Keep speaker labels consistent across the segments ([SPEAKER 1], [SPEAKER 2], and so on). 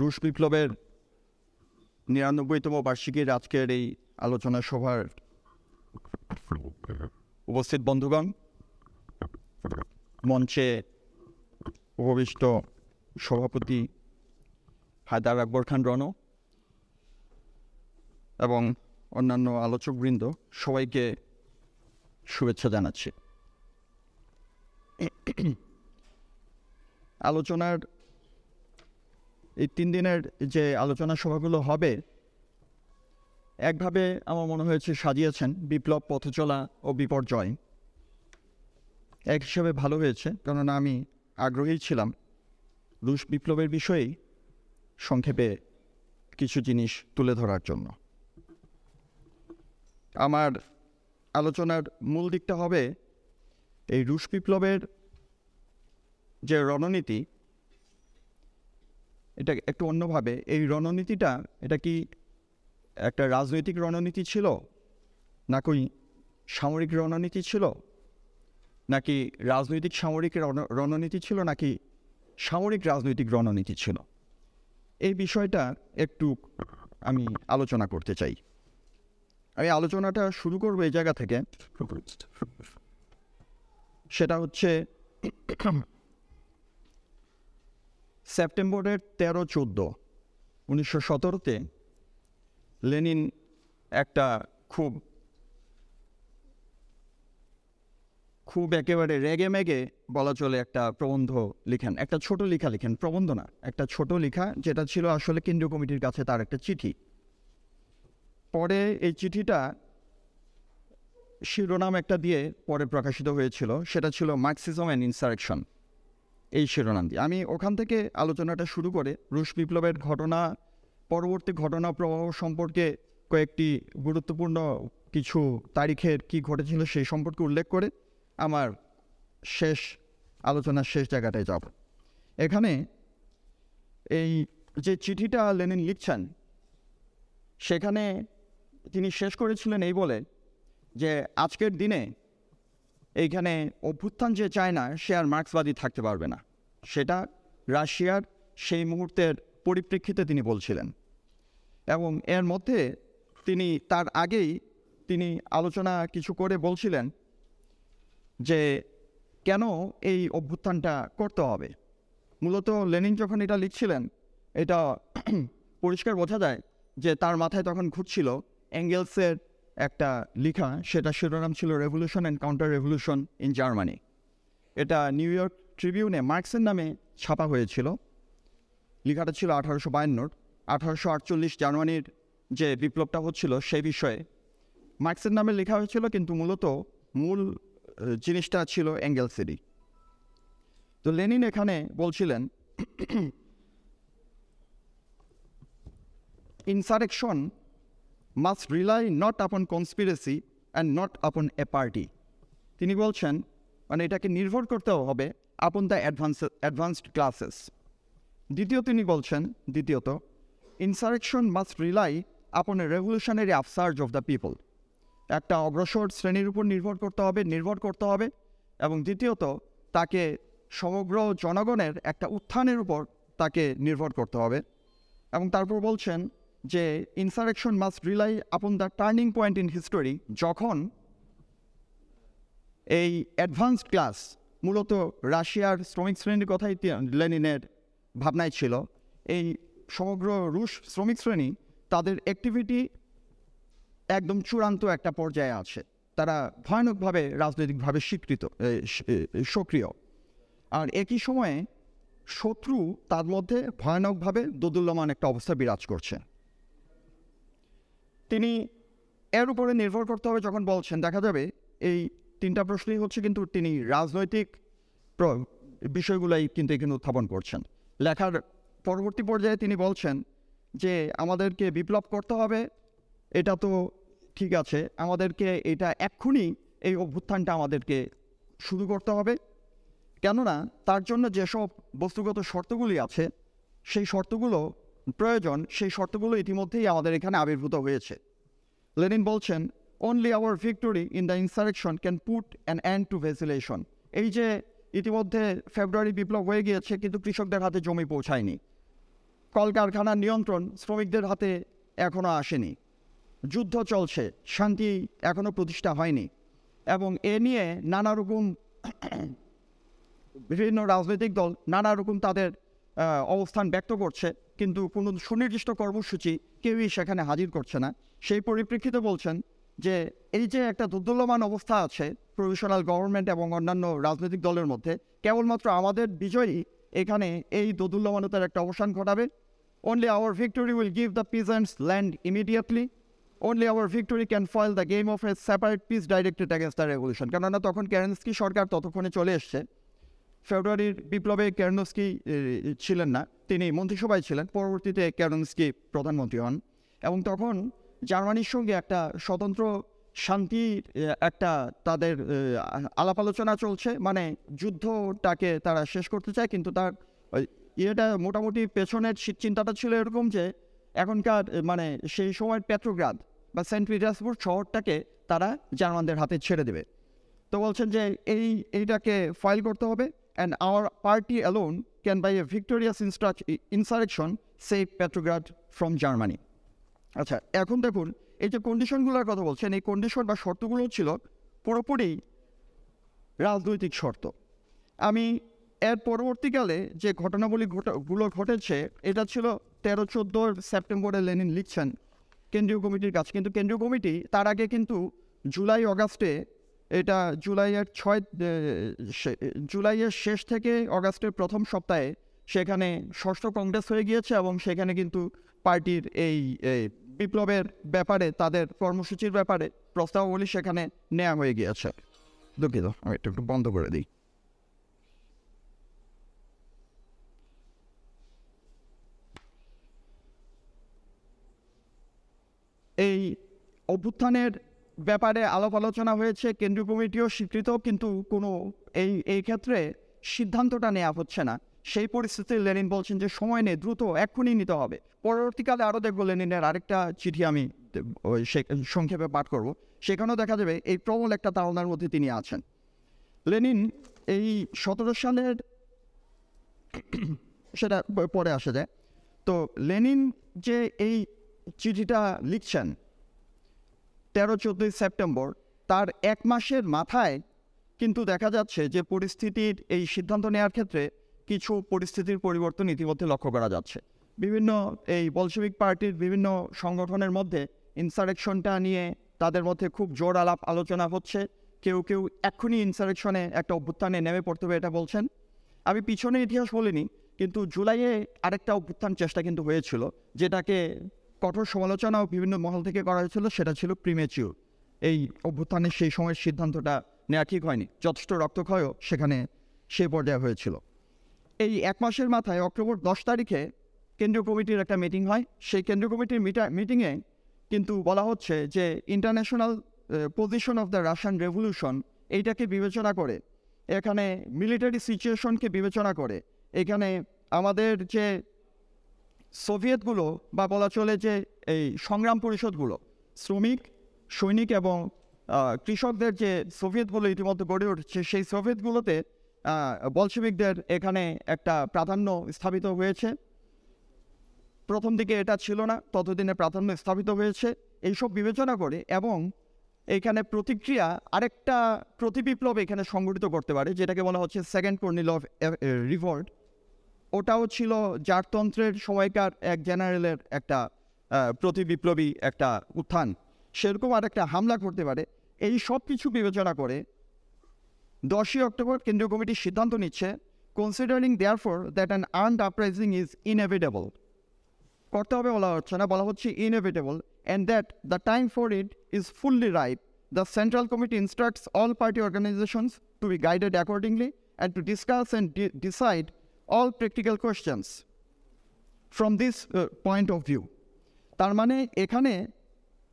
[SPEAKER 1] রুশ বিপ্লবের নিরানব্বইতম বার্ষিকীর আজকের এই আলোচনা সভার উপস্থিত বন্ধুগণ, মঞ্চে উপবিষ্ট সভাপতি হায়দার আকবর খান রণ এবং অন্যান্য আলোচকবৃন্দ সবাইকে শুভেচ্ছা জানাচ্ছি। আলোচনার এই তিন দিনের যে আলোচনা সভাগুলো হবে, একভাবে আমার মনে হয়েছে সাজিয়েছেন বিপ্লব পথচলা ও বিপর্যয়। এক হিসাবে ভালো হয়েছে, কেননা আমি আগ্রহী ছিলাম রুশ বিপ্লবের বিষয়েই সংক্ষেপে কিছু জিনিস তুলে ধরার জন্য। আমার আলোচনার মূল দিকটা হবে, এই রুশ বিপ্লবের যে রণনীতি এটা একটু অন্যভাবে, এই রণনীতিটা, এটা কি একটা রাজনৈতিক রণনীতি ছিল? না নাকি সামরিক রণনীতি ছিল? নাকি রাজনৈতিক সামরিক রণ- রণনীতি ছিল? নাকি সামরিক রাজনৈতিক রণনীতি ছিল? এই বিষয়টা একটু আমি আলোচনা করতে চাই। আমি আলোচনাটা শুরু করব এই জায়গা থেকে। সেটা হচ্ছে সেপ্টেম্বরের তেরো চোদ্দ, উনিশশো সতেরোতে লেনিন একটা খুব খুব একেবারে রেগে মেগে বলা চলে একটা প্রবন্ধ লিখেন, একটা ছোট লেখা লিখেন, প্রবন্ধ না, একটা ছোট লেখা যেটা ছিল আসলে কেন্দ্রীয় কমিটির কাছে তার একটা চিঠি। পরে এই চিঠিটা শিরোনাম একটা দিয়ে পরে প্রকাশিত হয়েছিল, সেটা ছিল মার্কসিজম অ্যান্ড ইনসারেকশন এই শিরোনাম দিয়ে। আমি ওখান থেকে আলোচনাটা শুরু করে রুশ বিপ্লবের ঘটনা, পরবর্তী ঘটনা প্রবাহ সম্পর্কে কয়েকটি গুরুত্বপূর্ণ কিছু তারিখের কি ঘটেছিল সেই সম্পর্কে উল্লেখ করে আমার শেষ, আলোচনার শেষ জায়গাটায় যাব। এখানে এই যে চিঠিটা লেনিন লিখছেন, সেখানে তিনি শেষ করেছিলেন এই বলে যে, আজকের দিনে এইখানে অভ্যুত্থান যে চায় না, সে আর মার্ক্সবাদী থাকতে পারবে না। সেটা রাশিয়ার সেই মুহূর্তের পরিপ্রেক্ষিতে তিনি বলছিলেন। এবং এর মধ্যে তিনি তার আগেই তিনি আলোচনা কিছু করে বলছিলেন যে, কেন এই অভ্যুত্থানটা করতে হবে? মূলত লেনিন যখন এটা লিখছিলেন, এটা পরিষ্কার বোঝা যায় যে তার মাথায় তখন ঘুরছিল অ্যাঙ্গেলসের একটা লেখা, সেটা শিরোনাম ছিল revolution and counter revolution in Germany এটা নিউ ইয়র্ক ট্রিবিউনে মার্কসের নামে ছাপা হয়েছিল। লেখাটা ছিল আঠারোশো বায়ান্নর আঠারোশো আটচল্লিশ জার্মানির যে বিপ্লবটা হচ্ছিল সেই বিষয়ে। মার্কসের নামে লেখা হয়েছিল কিন্তু মূলত মূল জিনিসটা ছিল অ্যাঙ্গেলসেরই তো লেনিন এখানে বলছিলেন insurrection must rely not upon conspiracy and not upon a party তিনি বলছেন মানে এটাকে নির্ভর করতেও হবে upon the advance advanced classes দ্বিতীয় তিনি বলছেন, দ্বিতীয়ত insurrection must rely upon a revolutionary upsurge of the people একটা অগ্রসর শ্রেণির উপর নির্ভর করতে হবে, নির্ভর করতে হবে এবং দ্বিতীয়ত, তাকে সমগ্র জনগণের একটা উত্থানের উপর তাকে নির্ভর করতে হবে এবং তারপর বলছেন যে insurrection must rely upon the turning point in history যখন এই অ্যাডভান্সড ক্লাস মূলত রাশিয়ার শ্রমিক শ্রেণির কথাই লেনিনের ভাবনায় ছিল, এই সমগ্র রুশ শ্রমিক শ্রেণি তাদের অ্যাক্টিভিটি একদম চূড়ান্ত একটা পর্যায়ে আছে। তারা ভয়ানকভাবে রাজনৈতিকভাবে স্বীকৃত সক্রিয়। আর একই সময়ে শত্রু তার মধ্যে ভয়ানকভাবে দোদুল্যমান একটা অবস্থা বিরাজ করছে। তিনি এর উপরে নির্ভর করতে হবে যখন বলছেন। দেখা যাবে এই তিনটা প্রশ্নই হচ্ছে কিন্তু তিনি রাজনৈতিক বিষয়গুলাই কিন্তু এখানে উত্থাপন করছেন। লেখার পরবর্তী পর্যায়ে তিনি বলছেন যে, আমাদেরকে বিপ্লব করতে হবে, এটা তো ঠিক আছে। আমাদেরকে এটা এক্ষুনি এই অভ্যুত্থানটা আমাদেরকে শুরু করতে হবে। কেননা তার জন্য যেসব বস্তুগত শর্তগুলি আছে, সেই শর্তগুলো প্রয়োজন, সেই শর্তগুলো ইতিমধ্যেই আমাদের এখানে আবির্ভূত হয়েছে। লেনিন বলছেন only our victory in the insurrection can put an end to vacillation এই যে ইতিমধ্যে ফেব্রুয়ারি বিপ্লব হয়ে গিয়েছে, কিন্তু কৃষকদের হাতে জমি পৌঁছায়নি। কলকারখানার নিয়ন্ত্রণ শ্রমিকদের হাতে এখনও আসেনি। যুদ্ধ চলছে, শান্তি এখনও প্রতিষ্ঠা হয়নি। এবং এ নিয়ে নানা রকম বিভিন্ন রাজনৈতিক দল, নানা রকম তাদের অবস্থান ব্যক্ত করছে। কিন্তু কোনো সুনির্দিষ্ট কর্মসূচি কেউই সেখানে হাজির করছে না। সেই পরিপ্রেক্ষিতে বলছেন যে, এই যে একটা দুর্দল্যমান অবস্থা আছে প্রভিশনাল গভর্নমেন্ট এবং অন্যান্য রাজনৈতিক দলের মধ্যে, কেবলমাত্র আমাদের বিজয়ী এখানে এই দোদুল্যমানতার একটা অবসান ঘটাবে। Only our victory will give the peasants land immediately only our victory can foil the game of a separate peace directed against the revolution কেননা তখন ক্যারেন্সকি সরকার ততক্ষণে চলে এসছে। ফেব্রুয়ারির বিপ্লবে ক্যারনস্কি ছিলেন না। তিনি মন্ত্রিসভায় ছিলেন, পরবর্তীতে ক্যারনস্কি প্রধানমন্ত্রী হন। এবং তখন জার্মানির সঙ্গে একটা স্বতন্ত্র শান্তির একটা তাদের আলাপ আলোচনা চলছে। মানে যুদ্ধটাকে তারা শেষ করতে চায়, কিন্তু তার ইয়েটা মোটামুটি পেছনের চিন্তাটা ছিল এরকম যে, এখনকার মানে সেই সময় পেট্রোগ্রাদ বা সেন্ট পিটার্সবুর্গ শহরটাকে তারা জার্মানদের হাতে ছেড়ে দেবে। তো বলছেন যে, এই, এইটাকে ফাইল করতে হবে। Our party alone can by a victorious instruct insurrection save Petrograd from Germany আচ্ছা এখন দেখুন, এই যে কন্ডিশনগুলোর কথা বলছেন, এই কন্ডিশন বা শর্তগুলো ছিল পুরোপুরি রাজনৈতিক শর্ত। আমি এর পরবর্তীকালে যে ঘটনাবলী ঘটা- গুলো ঘটেছে, এটা ছিল তেরো চোদ্দ সেপ্টেম্বরে লেনিন লিখছেন কেন্দ্রীয় কমিটির কাছে। কিন্তু কেন্দ্রীয় কমিটি তার আগে কিন্তু জুলাই, অগাস্টে এটা জুলাইয়ের ছয় জুলাইয়ের শেষ থেকে অগাস্টের প্রথম সপ্তাহে সেখানে ষষ্ঠ কংগ্রেস হয়ে গিয়েছে এবং সেখানে কিন্তু পার্টির এই বিপ্লবের ব্যাপারে, তাদের কর্মসূচির ব্যাপারে প্রস্তাবগুলি সেখানে নেওয়া হয়ে গিয়েছে। দুঃখিত, আমি একটু একটু বন্ধ করে দিই। এই অভ্যুত্থানের ব্যাপারে আলাপ আলোচনা হয়েছে, কেন্দ্রীয় কমিটিও স্বীকৃত, কিন্তু কোনো এই এই ক্ষেত্রে সিদ্ধান্তটা নেওয়া হচ্ছে না। সেই পরিস্থিতিতে লেনিন বলছেন যে, সময় নেই, দ্রুত এক্ষুনি নিতে হবে। পরবর্তীকালে আরও দেখব লেনিনের আরেকটা চিঠি আমি সংক্ষেপে পাঠ করব। সেখানেও দেখা যাবে এই প্রবল একটা তাড়নার মধ্যে তিনি আছেন। লেনিন, এই সতেরো সালের সেটা পরে আসা যায়। তো লেনিন যে এই চিঠিটা লিখছেন তেরো চোদ্দোই সেপ্টেম্বর তার এক মাসের মাথায় কিন্তু দেখা যাচ্ছে যে পরিস্থিতির এই সিদ্ধান্ত নেওয়ার ক্ষেত্রে কিছু পরিস্থিতির পরিবর্তন ইতিমধ্যে লক্ষ্য করা যাচ্ছে। বিভিন্ন এই বলশিবিক পার্টির বিভিন্ন সংগঠনের মধ্যে ইনসারেকশনটা নিয়ে তাদের মধ্যে খুব জোর আলাপ আলোচনা হচ্ছে। কেউ কেউ এক্ষুনি ইনসারেকশনে একটা অভ্যুত্থানে নেমে পড়তে হবে এটা বলছেন। আমি পিছনে ইতিহাস বলিনি, কিন্তু জুলাইয়ে আরেকটা অভ্যুত্থান চেষ্টা কিন্তু হয়েছিল, যেটাকে কঠোর সমালোচনাও বিভিন্ন মহল থেকে করা হয়েছিল, সেটা ছিল প্রিমেচিউর এই অভ্যুত্থানের সেই সময়ের সিদ্ধান্তটা নেওয়া ঠিক হয়নি। যথেষ্ট রক্তক্ষয়ও সেখানে সে পর্যায়ে হয়েছিল। এই এক মাসের মাথায় অক্টোবর দশ তারিখে কেন্দ্রীয় কমিটির একটা মিটিং হয়। সেই কেন্দ্রীয় কমিটির মিটা মিটিংয়ে কিন্তু বলা হচ্ছে যে international position of the Russian revolution এইটাকে বিবেচনা করে, এখানে মিলিটারি সিচুয়েশনকে বিবেচনা করে, এখানে আমাদের যে সোভিয়েতগুলো বা বলা চলে যে এই সংগ্রাম পরিষদগুলো, শ্রমিক, সৈনিক এবং কৃষকদের যে সোভিয়েতগুলো ইতিমধ্যে গড়ে উঠেছে, সেই সোভিয়েতগুলোতে বলশেবিকদের এখানে একটা প্রাধান্য স্থাপিত হয়েছে। প্রথম দিকে এটা ছিল না, ততদিনে প্রাধান্য স্থাপিত হয়েছে। এইসব বিবেচনা করে এবং এখানে প্রতিক্রিয়া আরেকটা প্রতিবিপ্লব এখানে সংগঠিত করতে পারে, যেটাকে বলা হচ্ছে সেকেন্ড কর্নিল অফ রিভোল্ট। ওটাও ছিল জারতন্ত্রের সময়কার এক জেনারেলের একটা আহ, প্রতিবিপ্লবী একটা উত্থান। সেরকম আর একটা হামলা করতে পারে। এই সব কিছু বিবেচনা করে দশই অক্টোবর কেন্দ্রীয় কমিটি সিদ্ধান্ত নিচ্ছে considering therefore that an armed uprising is inevitable করতে হবে বলা হচ্ছে না বলা হচ্ছে inevitable and that the time for it is fully right the central committee instructs all party organisations to be guided accordingly and to discuss and decide all practical questions from this point of view তার মানে এখানে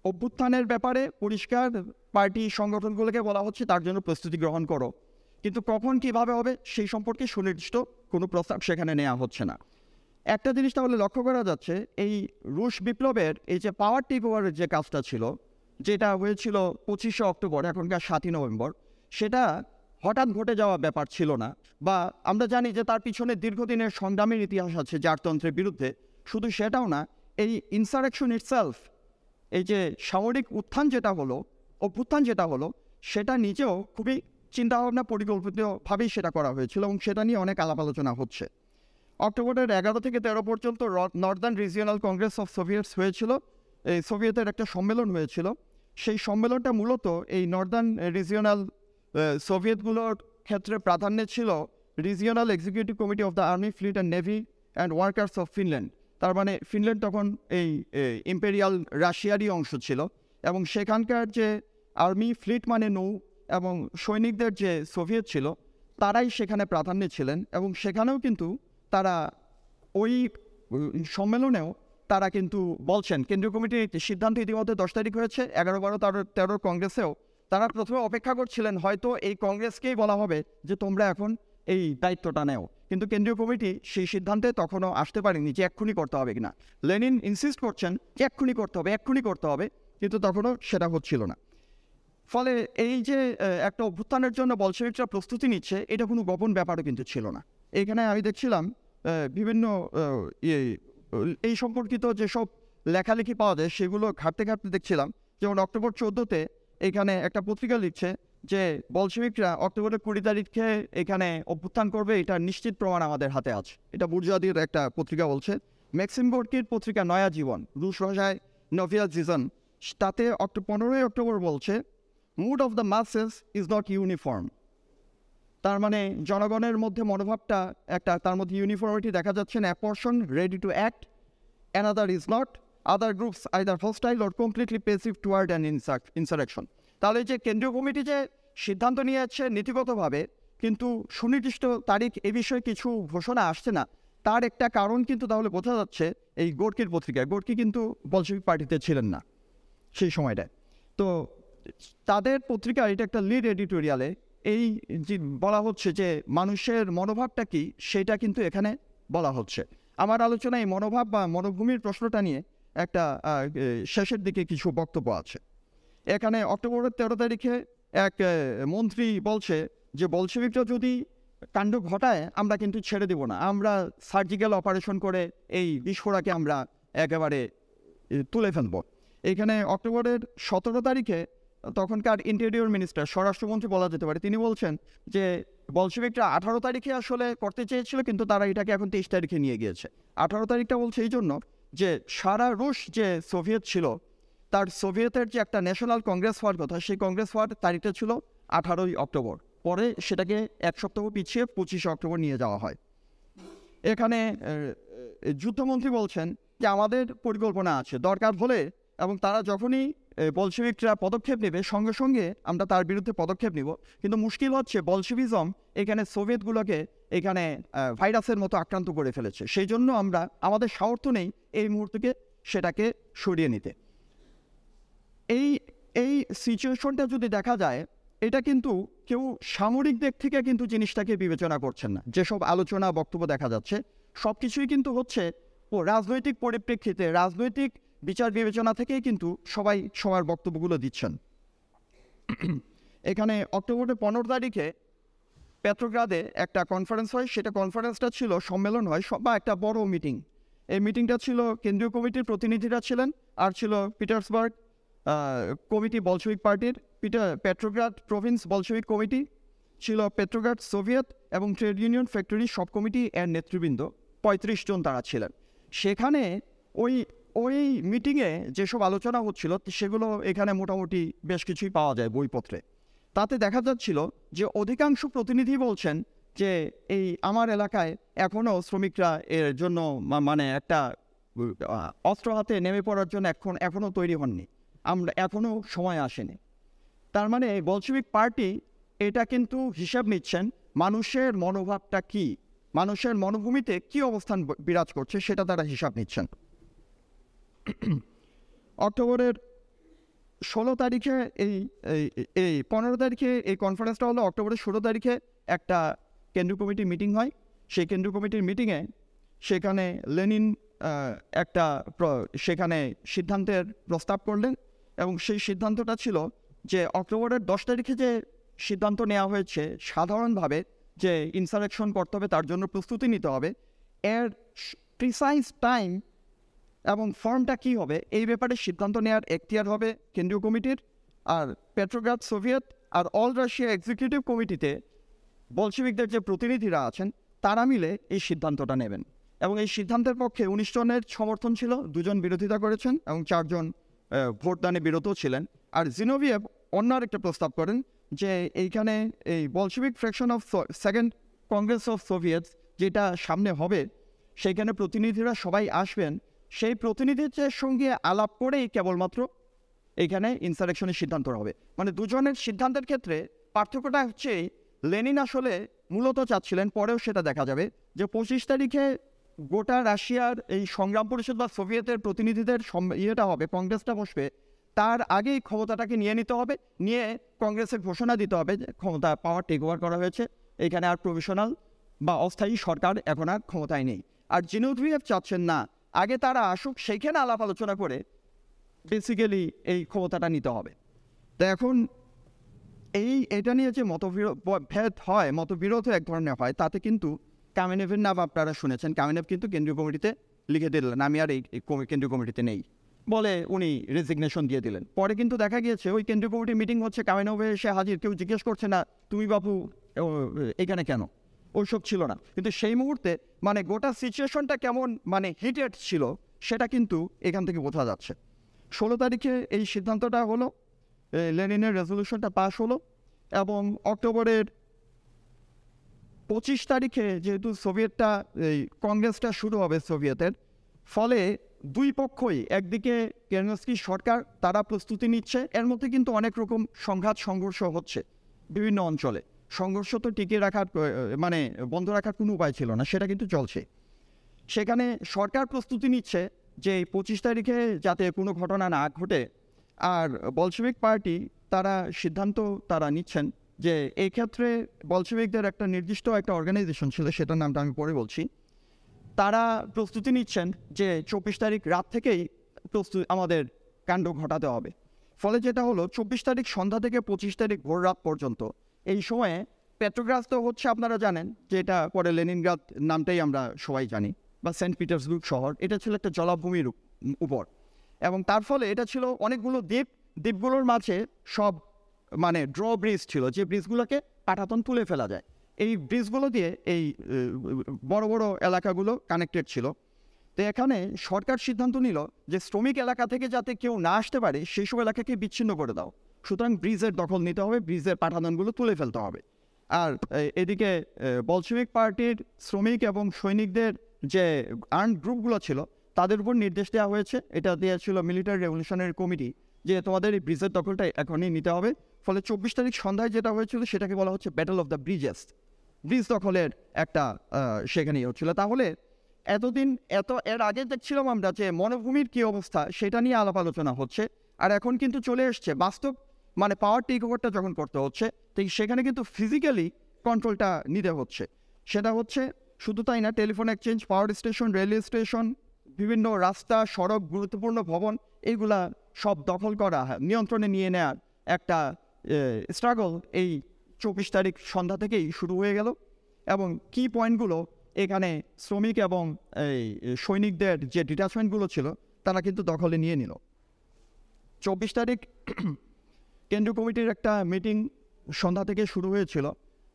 [SPEAKER 1] অভ্যুত্থানের ব্যাপারে পরিষ্কার party সংগঠনগুলোকে বলা হচ্ছে তার জন্য প্রস্তুতি গ্রহণ করো। কিন্তু কখন কীভাবে হবে সেই সম্পর্কে সুনির্দিষ্ট কোনো প্রস্তাব সেখানে নেওয়া হচ্ছে না। একটা জিনিস তাহলে লক্ষ্য করা যাচ্ছে, এই রুশ বিপ্লবের এই যে পাওয়ার টেক ওভারের যে কাজটা ছিল, যেটা হয়েছিল পঁচিশে অক্টোবর, এখনকার সাতই নভেম্বর, সেটা হঠাৎ ঘটে যাওয়া ব্যাপার ছিল না বা আমরা জানি যে তার পিছনে দীর্ঘদিনের সংগ্রামের ইতিহাস আছে জারতন্ত্রের বিরুদ্ধে। শুধু সেটাও না, এই ইনসারেকশন ইটসেলফ এই যে সামরিক উত্থান যেটা হলো, অভ্যুত্থান যেটা হলো, সেটা নিজেও খুবই চিন্তাভাবনা পরিকল্পিতভাবেই সেটা করা হয়েছিল এবং সেটা নিয়ে অনেক আলাপ আলোচনা হচ্ছে। অক্টোবরের এগারো থেকে তেরো পর্যন্ত northern regional congress of soviets হয়েছিল। এই সোভিয়েতের একটা সম্মেলন হয়েছিল। সেই সম্মেলনটা মূলত এই নর্দার্ন রিজিওনাল সোভিয়েতগুলোর ক্ষেত্রে প্রাধান্য ছিল regional executive committee of the army fleet and navy and workers of Finland তার মানে ফিনল্যান্ড তখন এই ইম্পেরিয়াল রাশিয়ারই অংশ ছিল এবং সেখানকার যে আর্মি ফ্লিট মানে নৌ এবং সৈনিকদের যে সোভিয়েত ছিল, তারাই সেখানে প্রাধান্য ছিলেন এবং সেখানেও কিন্তু তারা ওই সম্মেলনেও তারা কিন্তু বলছেন। কেন্দ্রীয় কমিটির সিদ্ধান্ত ইতিমধ্যে দশ তারিখ হয়েছে, এগারো বারো তেরো, তেরোর কংগ্রেসেও তারা প্রথমে অপেক্ষা করছিলেন, হয়তো এই কংগ্রেসকেই বলা হবে যে তোমরা এখন এই দায়িত্বটা নেও। কিন্তু কেন্দ্রীয় কমিটি সেই সিদ্ধান্তে তখনও আসতে পারেনি যে এক্ষুনি করতে হবে কিনা। লেনিন ইনসিস্ট করছেন যে এক্ষুনি করতে হবে, এক্ষুনি করতে হবে, কিন্তু তখনও সেটা হচ্ছিল না। ফলে এই যে একটা অভ্যুত্থানের জন্য বলশেবিকরা প্রস্তুতি নিচ্ছে, এটা কোনো গোপন ব্যাপারও কিন্তু ছিল না। এখানে আমি দেখছিলাম বিভিন্ন ইয়ে এই সম্পর্কিত যেসব লেখালেখি পাওয়া যায়, সেগুলো ঘাটতে ঘাটতে দেখছিলাম। যেমন অক্টোবর চোদ্দোতে এখানে একটা পত্রিকা লিখছে যে বলশেবিকরা অক্টোবরের কুড়ি তারিখে এখানে অভ্যুত্থান করবে, এটা নিশ্চিত প্রমাণ আমাদের হাতে আছে। এটা বুর্জাদির একটা পত্রিকা বলছে। ম্যাক্সিম বোর্ডকির পত্রিকা নয়া জীবন, রুশ ভাষায় নভিয়া জিজন। তাতে পনেরোই অক্টোবর বলছে mood of the masses is not uniform তার মানে জনগণের মধ্যে মনোভাবটা একটা, তার মধ্যে ইউনিফর্মিটি দেখা যাচ্ছে না। Person ready to act another is not other groups either hostile or completely passive toward an insurrection তাহলে যে কেন্দ্রীয় কমিটি যে সিদ্ধান্ত নিয়েছে নীতিগতভাবে, কিন্তু সুনির্দিষ্ট তারিখ এ বিষয়ে কিছু ঘোষণা আসছে না, তার একটা কারণ কিন্তু তাহলে বোঝা যাচ্ছে এই গোর্কির পত্রিকায়। গোর্কি কিন্তু বলশিক পার্টিতে ছিলেন না সেই সময়টায়। তো তাদের পত্রিকা এটা একটা লিড এডিটোরিয়ালে এই যে বলা হচ্ছে যে মানুষের মনোভাবটা কি, সেটা কিন্তু এখানে বলা হচ্ছে। আমার আলোচনায় মনোভাব বা মনোভূমির প্রশ্নটা নিয়ে একটা শেষের দিকে কিছু বক্তব্য আছে। এখানে অক্টোবরের তেরো তারিখে এক মন্ত্রী বলছে যে বলশেবিকরা যদি কাণ্ড ঘটায়, আমরা কিন্তু ছেড়ে দেব না। আমরা সার্জিক্যাল অপারেশন করে এই বিস্ফোরাকে আমরা একেবারে তুলে ফেলব। এখানে অক্টোবরের সতেরো তারিখে তখনকার ইন্টেরিয়র মিনিস্টার, স্বরাষ্ট্রমন্ত্রী বলা যেতে পারে, তিনি বলছেন যে বলশেবিকরা আঠারো তারিখে আসলে করতে চেয়েছিল, কিন্তু তারা এটাকে এখন তেইশ তারিখে নিয়ে গিয়েছে। আঠারো তারিখটা বলছে এই জন্য যে সারা রুশ যে সোভিয়েত ছিল, তার সোভিয়েতের যে একটা ন্যাশনাল কংগ্রেস হওয়ার কথা, সেই কংগ্রেস হওয়ার তারিখটা ছিল আঠারোই অক্টোবর। পরে সেটাকে এক সপ্তাহ পিছিয়ে পঁচিশে অক্টোবর নিয়ে যাওয়া হয়। এখানে যুদ্ধমন্ত্রী বলছেন যে আমাদের পরিকল্পনা আছে, দরকার হলে, এবং তারা যখনই বলশেবিকরা পদক্ষেপ নেবে, সঙ্গে সঙ্গে আমরা তার বিরুদ্ধে পদক্ষেপ নিব। কিন্তু মুশকিল হচ্ছে বলশেবিজম এখানে সোভিয়েতগুলোকে এখানে ভাইরাসের মতো আক্রান্ত করে ফেলেছে। সেই জন্য আমরা, আমাদের সামর্থ্য নেই এই মুহূর্তকে সেটাকে সরিয়ে নিতে। এই এই সিচুয়েশনটা যদি দেখা যায়, এটা কিন্তু কেউ সামরিক দিক থেকে কিন্তু জিনিসটাকে বিবেচনা করছেন না। যেসব আলোচনা, বক্তব্য দেখা যাচ্ছে সব কিছুই কিন্তু হচ্ছে ও রাজনৈতিক পরিপ্রেক্ষিতে, রাজনৈতিক বিচার বিবেচনা থেকেই কিন্তু সবাই সবার বক্তব্যগুলো দিচ্ছেন। এখানে অক্টোবরের পনেরো তারিখে পেট্রোগ্রাদে একটা কনফারেন্স হয়। সেটা কনফারেন্সটা ছিল, সম্মেলন হয় বা একটা বড় মিটিং এই মিটিংটা ছিল কেন্দ্রীয় কমিটির প্রতিনিধিরা ছিলেন, আর ছিল পিটার্সবার্গ কমিটি বলশবিক পার্টির, Peter Petrograd province Bolshevik committee, ছিল পেট্রোগ্রাড সোভিয়েত এবং ট্রেড ইউনিয়ন ফ্যাক্টরি সব কমিটি এর নেতৃবৃন্দ, পঁয়ত্রিশ জন তারা ছিলেন। সেখানে ওই ওই মিটিংয়ে যেসব আলোচনা হচ্ছিল, সেগুলো এখানে মোটামুটি বেশ কিছুই পাওয়া যায় বইপত্রে। তাতে দেখা যাচ্ছিল যে অধিকাংশ প্রতিনিধি বলছেন যে এই আমার এলাকায় এখনও শ্রমিকরা এর জন্য মানে একটা অস্ত্র হাতে নেমে পড়ার জন্য এখন এখনও তৈরি হননি। আমরা এখনও সময় আসেনি। তার মানে বলশিবিক পার্টি এটা কিন্তু হিসাব নিচ্ছেন মানুষের মনোভাবটা কি, মানুষের মনোভূমিতে কি অবস্থান বিরাজ করছে সেটা তারা হিসাব নিচ্ছেন। অক্টোবরের ষোলো তারিখে এই এই পনেরো তারিখে এই কনফারেন্সটা হলো অক্টোবরের ষোলো তারিখে একটা কেন্দ্রীয় কমিটির মিটিং হয়। সেই কেন্দ্রীয় কমিটির মিটিংয়ে সেখানে লেনিন একটা সেখানে সিদ্ধান্তের প্রস্তাব করলেন এবং সেই সিদ্ধান্তটা ছিল যে অক্টোবরের দশ তারিখে যে সিদ্ধান্ত নেওয়া হয়েছে সাধারণভাবে যে ইনসারেকশন করতে হবে, তার জন্য প্রস্তুতি নিতে হবে। এর প্রিসাইজ টাইম এবং ফর্মটা কি হবে? এই ব্যাপারে সিদ্ধান্ত নেওয়ার এখতিয়ার হবে কেন্দ্রীয় কমিটির আর পেট্রোগ্রাদ, সোভিয়েত আর অল রাশিয়া এক্সিকিউটিভ কমিটিতে বলশিবিকদের যে প্রতিনিধিরা আছেন, তারা মিলে এই সিদ্ধান্তটা নেবেন। এবং এই সিদ্ধান্তের পক্ষে উনিশ জনের সমর্থন ছিল, দুজন বিরোধিতা করেছেন এবং চারজন ভোটদানে বিরত ছিলেন। আর জিনোভিয়েভ অন্য আরেকটা প্রস্তাব করেন যে এইখানে এই Bolshevik fraction of second congress of Soviet যেটা সামনে হবে, সেইখানে প্রতিনিধিরা সবাই আসবেন সেই প্রতিনিধিদের সঙ্গে আলাপ করেই কেবলমাত্র এখানে ইনসারেকশনের সিদ্ধান্ত হবে। মানে দুজনের সিদ্ধান্তের ক্ষেত্রে পার্থক্যটা হচ্ছে, লেনিন আসলে মূলত চাচ্ছিলেন, পরেও সেটা দেখা যাবে, যে পঁচিশ তারিখে গোটা রাশিয়ার এই সংগ্রাম পরিষদ বা সোভিয়েতের প্রতিনিধিদের ইয়েটা হবে, কংগ্রেসটা বসবে, তার আগেই ক্ষমতাটাকে নিয়ে নিতে হবে, নিয়ে কংগ্রেসের ঘোষণা দিতে হবে যে ক্ষমতা পাওয়ার টেক ওভার করা হয়েছে, এখানে আর প্রভিশনাল বা অস্থায়ী সরকার এখন আর ক্ষমতায় নেই। আর জিনুদ্রিয়েভ চাচ্ছেন না আগে তারা আসুক, সেইখানে আলাপ আলোচনা করে বেসিক্যালি এই ক্ষমতাটা নিতে হবে। তো এখন এই, এটা নিয়ে যে মতবিরোধ, ভেদ হয় মতবিরোধ এক ধরনের হয়, তাতে কিন্তু কামিনেভের নাম আপনারা শুনেছেন। কামিনেভ কিন্তু কেন্দ্রীয় কমিটিতে লিখে দিলেন, আমি আর এই কেন্দ্রীয় কমিটিতে নেই। বলে উনি রেজিগনেশন দিয়ে দিলেন। পরে কিন্তু দেখা গিয়েছে, ওই কেন্দ্রীয় কমিটি মিটিং হচ্ছে, কামিনেভে এসে হাজির, কেউ জিজ্ঞেস করছে না, তুমি বাবু এখানে কেন? ওইসব ছিল না। কিন্তু সেই মুহূর্তে মানে গোটা সিচুয়েশনটা কেমন মানে হিটেড ছিল, সেটা কিন্তু এখান থেকে বোঝা যাচ্ছে। ষোলো তারিখে এই সিদ্ধান্তটা হলো লেনিনের রেজলিউশনটা পাশ হলো এবং অক্টোবরের পঁচিশ তারিখে যেহেতু সোভিয়েতটা, এই কংগ্রেসটা শুরু হবে সোভিয়েতের, ফলে দুই পক্ষই, একদিকে কেরনস্কি সরকার, তারা প্রস্তুতি নিচ্ছে, এর মধ্যে কিন্তু অনেক রকম সংঘাত, সংঘর্ষ হচ্ছে বিভিন্ন অঞ্চলে। সংঘর্ষ তো টিকিয়ে রাখার মানে বন্ধ রাখার কোনো উপায় ছিল না, সেটা কিন্তু চলছে। সেখানে সরকার প্রস্তুতি নিচ্ছে যে পঁচিশ তারিখে যাতে কোনো ঘটনা না ঘটে, আর বলশিবিক পার্টি তারা সিদ্ধান্ত তারা নিচ্ছেন যে এই ক্ষেত্রে বলশিবিকদের একটা নির্দিষ্ট একটা অর্গানাইজেশন ছিল, সেটার নামটা আমি পরে বলছি। তারা প্রস্তুতি নিচ্ছেন যে চব্বিশ তারিখ রাত থেকেই প্রস্তুতি আমাদের কাণ্ড ঘটাতে হবে। ফলে যেটা হলো, চব্বিশ তারিখ সন্ধ্যা থেকে পঁচিশ তারিখ ভোর রাত পর্যন্ত এই সময়ে পেট্রোগ্রাস তো হচ্ছে আপনারা জানেন যে এটা পরে লেনিনগ্রাদ নামটাই আমরা সবাই জানি, বা সেন্ট পিটার্সবুর্গ শহর। এটা ছিল একটা জলাভূমির উপর। এবং তার ফলে এটা ছিল অনেকগুলো দ্বীপ, দ্বীপগুলোর মাঝে সব মানে ড্র ব্রিজ ছিল, যে ব্রিজগুলোকে পাঠাতন তুলে ফেলা যায়। এই ব্রিজগুলো দিয়ে এই বড় বড় এলাকাগুলো কানেক্টেড ছিল। তো এখানে সরকার সিদ্ধান্ত নিল যে শ্রমিক এলাকা থেকে যাতে কেউ না আসতে পারে, সেই সব এলাকাকে বিচ্ছিন্ন করে দাও। সুতরাং ব্রিজের দখল নিতে হবে ব্রিজের পাঠাতনগুলো তুলে ফেলতে হবে। আর এদিকে বলশিবিক পার্টির শ্রমিক এবং সৈনিকদের যে আর্ন গ্রুপগুলো ছিল তাদের উপর নির্দেশ দেওয়া হয়েছে। এটা দেওয়া ছিল মিলিটারি রেভলিউশনারি কমিটি যে তোমাদের এই ব্রিজের দখলটা এখনই নিতে হবে। ফলে চব্বিশ তারিখ সন্ধ্যায় যেটা হয়েছিল সেটাকে বলা হচ্ছে battle of the bridges bridge দখলের একটা আহ, সেখানে ইয়ে হচ্ছিল। তাহলে এতদিন এত এর আগে দেখছিলাম আমরা যে মনোভূমির কী অবস্থা সেটা নিয়ে আলাপ আলোচনা হচ্ছে। আর এখন কিন্তু চলে এসছে। বাস্তব মানে পাওয়ার টেক ওভারটা যখন করতে হচ্ছে, তো সেখানে কিন্তু ফিজিক্যালি কন্ট্রোলটা নিতে হচ্ছে। সেটা হচ্ছে, শুধু তাই না telephone exchange power station railway station বিভিন্ন রাস্তা, সড়ক, গুরুত্বপূর্ণ ভবন, এগুলা সব দখল করা, নিয়ন্ত্রণে নিয়ে নেওয়ার একটা স্ট্রাগল এই চব্বিশ তারিখ সন্ধ্যা থেকেই শুরু হয়ে গেল। এবং কি পয়েন্টগুলো এখানে শ্রমিক এবং এই সৈনিকদের যে ডিটাচমেন্টগুলো ছিল, তারা কিন্তু দখলে নিয়ে নিল। চব্বিশ তারিখ কেন্দ্রীয় কমিটির একটা মিটিং সন্ধ্যা থেকে শুরু হয়েছিল।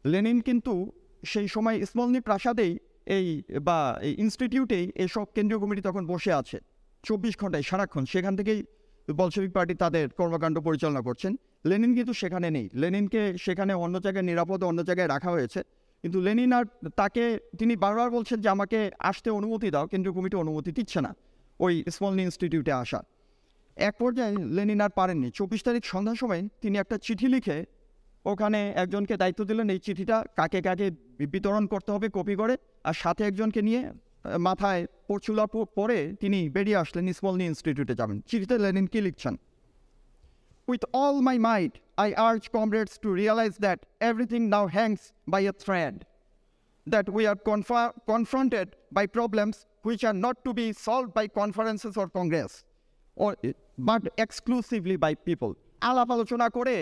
[SPEAKER 1] লেনিন কিন্তু সেই সময় স্মলনি প্রাসাদেই এই বা এই ইনস্টিটিউটেই এসব কেন্দ্রীয় কমিটি তখন বসে আছে। চব্বিশ ঘন্টায় সারাক্ষণ সেখান থেকেই বলশবিক পার্টি তাদের কর্মকাণ্ড পরিচালনা করছেন। লেনিন কিন্তু সেখানে নেই। লেনিনকে সেখানে অন্য জায়গায় নিরাপদ অন্য জায়গায় রাখা হয়েছে। কিন্তু লেনিন আর তাকে তিনি বারবার বলছেন যে আমাকে আসতে অনুমতি দাও, কেন্দ্রীয় কমিটি অনুমতি দিচ্ছে না। ওই স্মলনি ইনস্টিটিউটে আসা। এক পর্যায়ে লেনিন আর পারেননি। চব্বিশ তারিখ সন্ধ্যার সময় তিনি একটা চিঠি লিখে ওখানে একজনকে দায়িত্ব দিলেন, এই চিঠিটা কাকে কাকে বিতরণ করতে হবে কপি করে, আর সাথে একজনকে নিয়ে মাথায় পড়ছিলার পরে তিনি বেরিয়ে আসলেন স্মলনি ইনস্টিটিউটে যাবেন। চিঠিতে লেনিন কী লিখছেন? With all my mind I urge comrades to realise that everything now hangs by a thread that we are কনফা confronted by problems which are not to be solved by conferences or congress but exclusively by people. আলাপ আলোচনা করে,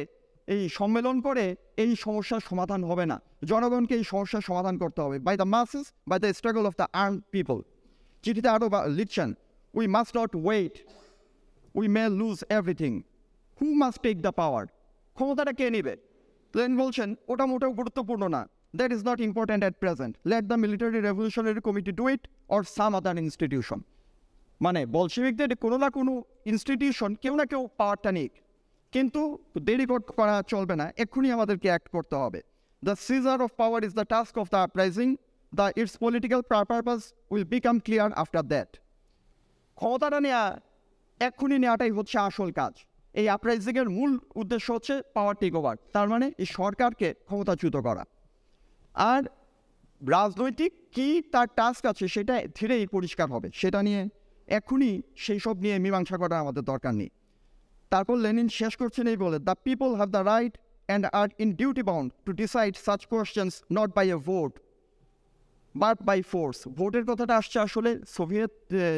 [SPEAKER 1] এই সম্মেলন করে, এই সমস্যার সমাধান হবে না। জনগণকে এই সমস্যার সমাধান করতে হবে। By the masses by the struggle of the arm people চিঠিতে আরও লিখছেন we must not wait we may lose everything who must take the power ক্ষমতাটা কে নেবে? লেন বলছেন, ওটা মোটেও গুরুত্বপূর্ণ না। That is not important at present let the military revolutionary committee do it or some other institution মানে বলশেবিকদের কোনো না কোনো ইনস্টিটিউশন কেউ না কেউ পাওয়ারটা নিক। কিন্তু দেরি কর- চলবে না। এক্ষুনি আমাদেরকে অ্যাক্ট করতে হবে। The seizure of power is the task of the uprising the its political purpose will become clear after that ক্ষমতাটা নেওয়া এক্ষুনি নেওয়াটাই হচ্ছে আসল কাজ। এই আপরাইজিংয়ের মূল উদ্দেশ্য হচ্ছে পাওয়ার টেক ওভার তার মানে এই সরকারকে ক্ষমতাচ্যুত করা। আর রাজনৈতিক কি তার টাস্ক আছে সেটা ধীরেই পরিষ্কার হবে। সেটা নিয়ে এক্ষুনি সেই সব নিয়ে মীমাংসা করা আমাদের দরকার নেই। তারপর লেনিন শেষ করছেন এই বলে the people have the right and are in duty bound to decide such questions not by a vote but by force ভোটের কথাটা আসছে আসলে সোভিয়েত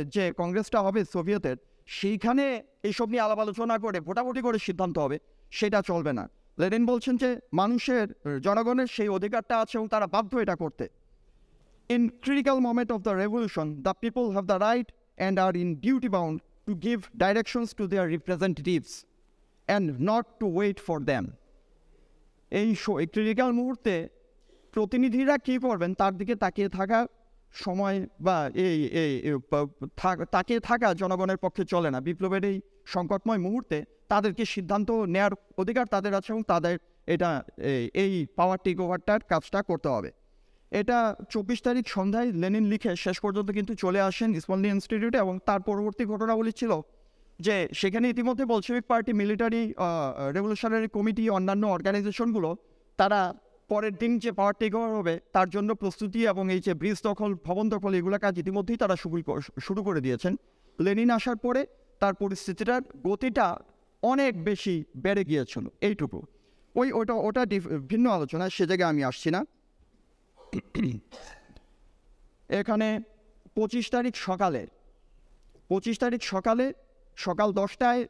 [SPEAKER 1] যে কংগ্রেসটা হবে সোভিয়েতের সেইখানে এইসব নিয়ে আলাপ আলোচনা করে ভোটাভুটি করে সিদ্ধান্ত হবে সেটা চলবে না। লেনিন বলছেন যে মানুষের জনগণের সেই অধিকারটা আছে এবং তারা বাধ্য এটা করতে। In critical moment of the revolution, the people have the right and are in duty bound to give directions to their representatives and not to wait for them. এই ক্রিটিক্যাল মুহূর্তে প্রতিনিধিরা কী করবেন? তার দিকে তাকিয়ে থাকা সময় বা এই এই তাকিয়ে থাকা জনগণের পক্ষে চলে না। বিপ্লবের এই সংকটময় মুহূর্তে তাদেরকে সিদ্ধান্ত নেয়ার অধিকার তাদের আছে এবং তাদের এটা, এই পাওয়ার টেক ওভারটার কাজটা করতে হবে। এটা চব্বিশ তারিখ সন্ধ্যায় লেনিন লিখে শেষ পর্যন্ত কিন্তু চলে আসেন স্মলনি ইনস্টিটিউটে এবং তার পরবর্তী ঘটনাবলী ছিল যে সেখানে ইতিমধ্যে Bolshevik party, military revolutionary committee, অন্যান্য অর্গানাইজেশনগুলো, তারা পরের দিন যে পাওয়ার টেক ওভার হবে, তার জন্য প্রস্তুতি এবং এই যে ব্রিজ দখল, ভবন দখল, এগুলো কাজ ইতিমধ্যেই তারা শুরু শুরু করে দিয়েছেন। লেনিন আসার পরে তার পরিস্থিতিটার গতিটা অনেক বেশি বেড়ে গিয়েছিল। এইটুকু। ওই ওটা ওটা ভিন্ন আলোচনা, সে জায়গায় আমি আসছি না। এখানে পঁচিশ তারিখ সকালে, পঁচিশ তারিখ সকালে সকাল দশটায়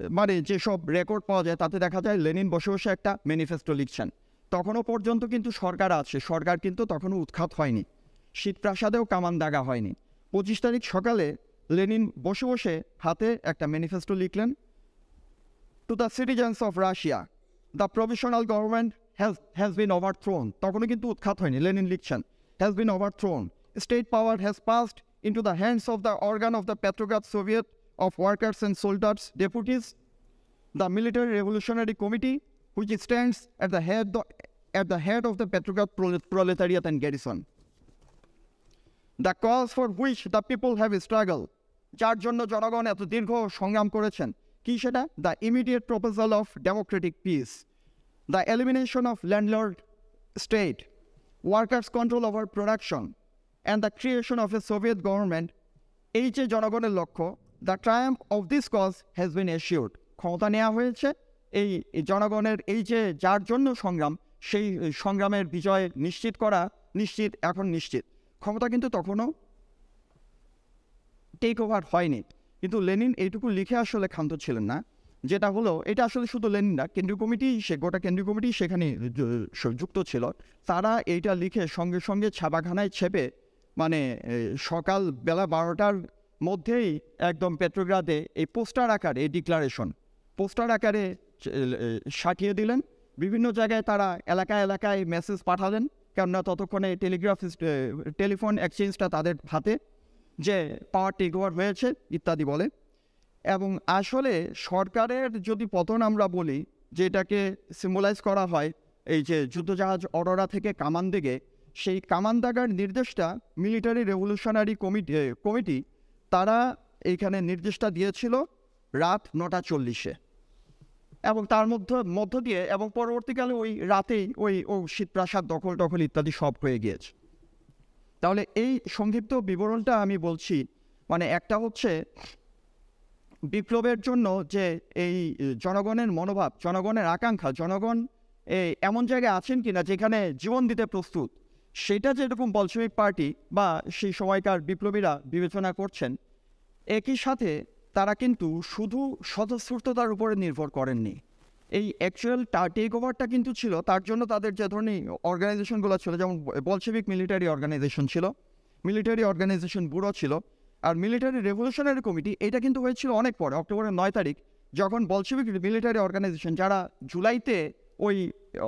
[SPEAKER 1] মানে যেসব রেকর্ড পাওয়া যায় তাতে দেখা যায় লেনিন বসে বসে একটা ম্যানিফেস্টো লিখছেন। তখনও পর্যন্ত কিন্তু সরকার আছে, সরকার কিন্তু তখনও উৎখাত হয়নি। শীতপ্রাসাদেও কামান দাগা হয়নি। পঁচিশ তারিখ সকালে লেনিন বসে বসে হাতে একটা ম্যানিফেস্টো লিখলেন to the citizens of Russia the provisional government has has been overthrown তখনও কিন্তু উৎখাত হয়নি লেনিন লিখছেন। Has been overthrown state power has passed into the hands of the organ of the Petrograd Soviet of workers and soldiers deputies military revolutionary committee which stands at the head at the head of the Petrograd prole- proletariat and garrison. The cause for which the people have struggled, যার জন্য জনগণ এত দীর্ঘ সংগ্রাম করেছেন কি সেটা? The immediate proposal of democratic peace the elimination of landlord state workers control over production and the creation of a Soviet government এই যে জনগণের লক্ষ্য the triumph of this cause has been assured ক্ষমতা নেওয়া হয়েছে, এই জনগণের, এই যে যার জন্য সংগ্রাম, সেই সংগ্রামের বিজয় নিশ্চিত করা নিশ্চিত, এখন নিশ্চিত। ক্ষমতা কিন্তু তখনও টেক ওভার হয়নি। কিন্তু লেনিন এইটুকু লিখে আসলে ক্ষান্ত ছিলেন না। যেটা হলো, এটা আসলে শুধু লেনিন না, কেন্দ্রীয় কমিটি সে, গোটা কেন্দ্রীয় কমিটি সেখানে যুক্ত ছিল। তারা এইটা লিখে সঙ্গে সঙ্গে ছাপাখানায় ছেপে মানে সকাল বেলা বারোটার মধ্যেই একদম পেট্রোগ্রাদে এই পোস্টার আকারে, এই ডিক্লারেশন, পোস্টার আকারে সাটিয়ে দিলেন। বিভিন্ন জায়গায় তারা এলাকায় এলাকায় মেসেজ পাঠালেন, কেননা ততক্ষণে টেলিগ্রাফ টেলিফোন এক্সচেঞ্জটা তাদের হাতে, যে পাওয়ার টেক ওভার হয়েছে, ইত্যাদি বলে। এবং আসলে সরকারের যদি পতন আমরা বলি, যেটাকে সিম্বলাইজ করা হয়, এই যে যুদ্ধজাহাজ অরোরা থেকে কামান দিকে সেই কামান দাগার নির্দেশটা মিলিটারি রেভলিউশনারি কমিটি কমিটি তারা এইখানে নির্দেশটা দিয়েছিল রাত নটা চল্লিশে। এবং তার মধ্যে, মধ্য দিয়ে এবং পরবর্তীকালে ওই রাতেই ওই, ও শীতপ্রাসাদ দখল টখল ইত্যাদি সব হয়ে গিয়েছে। তাহলে এই সংক্ষিপ্ত বিবরণটা আমি বলছি মানে একটা হচ্ছে বিপ্লবের জন্য যে এই জনগণের মনোভাব, জনগণের আকাঙ্ক্ষা, জনগণ এই এমন জায়গায় আছেন কিনা যেখানে জীবন দিতে প্রস্তুত, সেটা যেরকম বলশমিক পার্টি বা সেই সময়কার বিপ্লবীরা বিবেচনা করছেন, একই সাথে তারা কিন্তু শুধু স্বতঃস্ফূর্ততার উপরে নির্ভর করেননি। এই অ্যাকচুয়াল টেক ওভারটা কিন্তু ছিল, তার জন্য তাদের যে ধরনের অর্গানাইজেশনগুলো ছিল, যেমন বলশেবিক মিলিটারি অর্গানাইজেশন ছিল মিলিটারি অর্গানাইজেশন ব্যুরো ছিল আর মিলিটারি রেভলিউশনারি কমিটি এটা কিন্তু হয়েছিল অনেক পরে, অক্টোবরের নয় তারিখ, যখন বলশেবিক মিলিটারি অর্গানাইজেশন যারা জুলাইতে ওই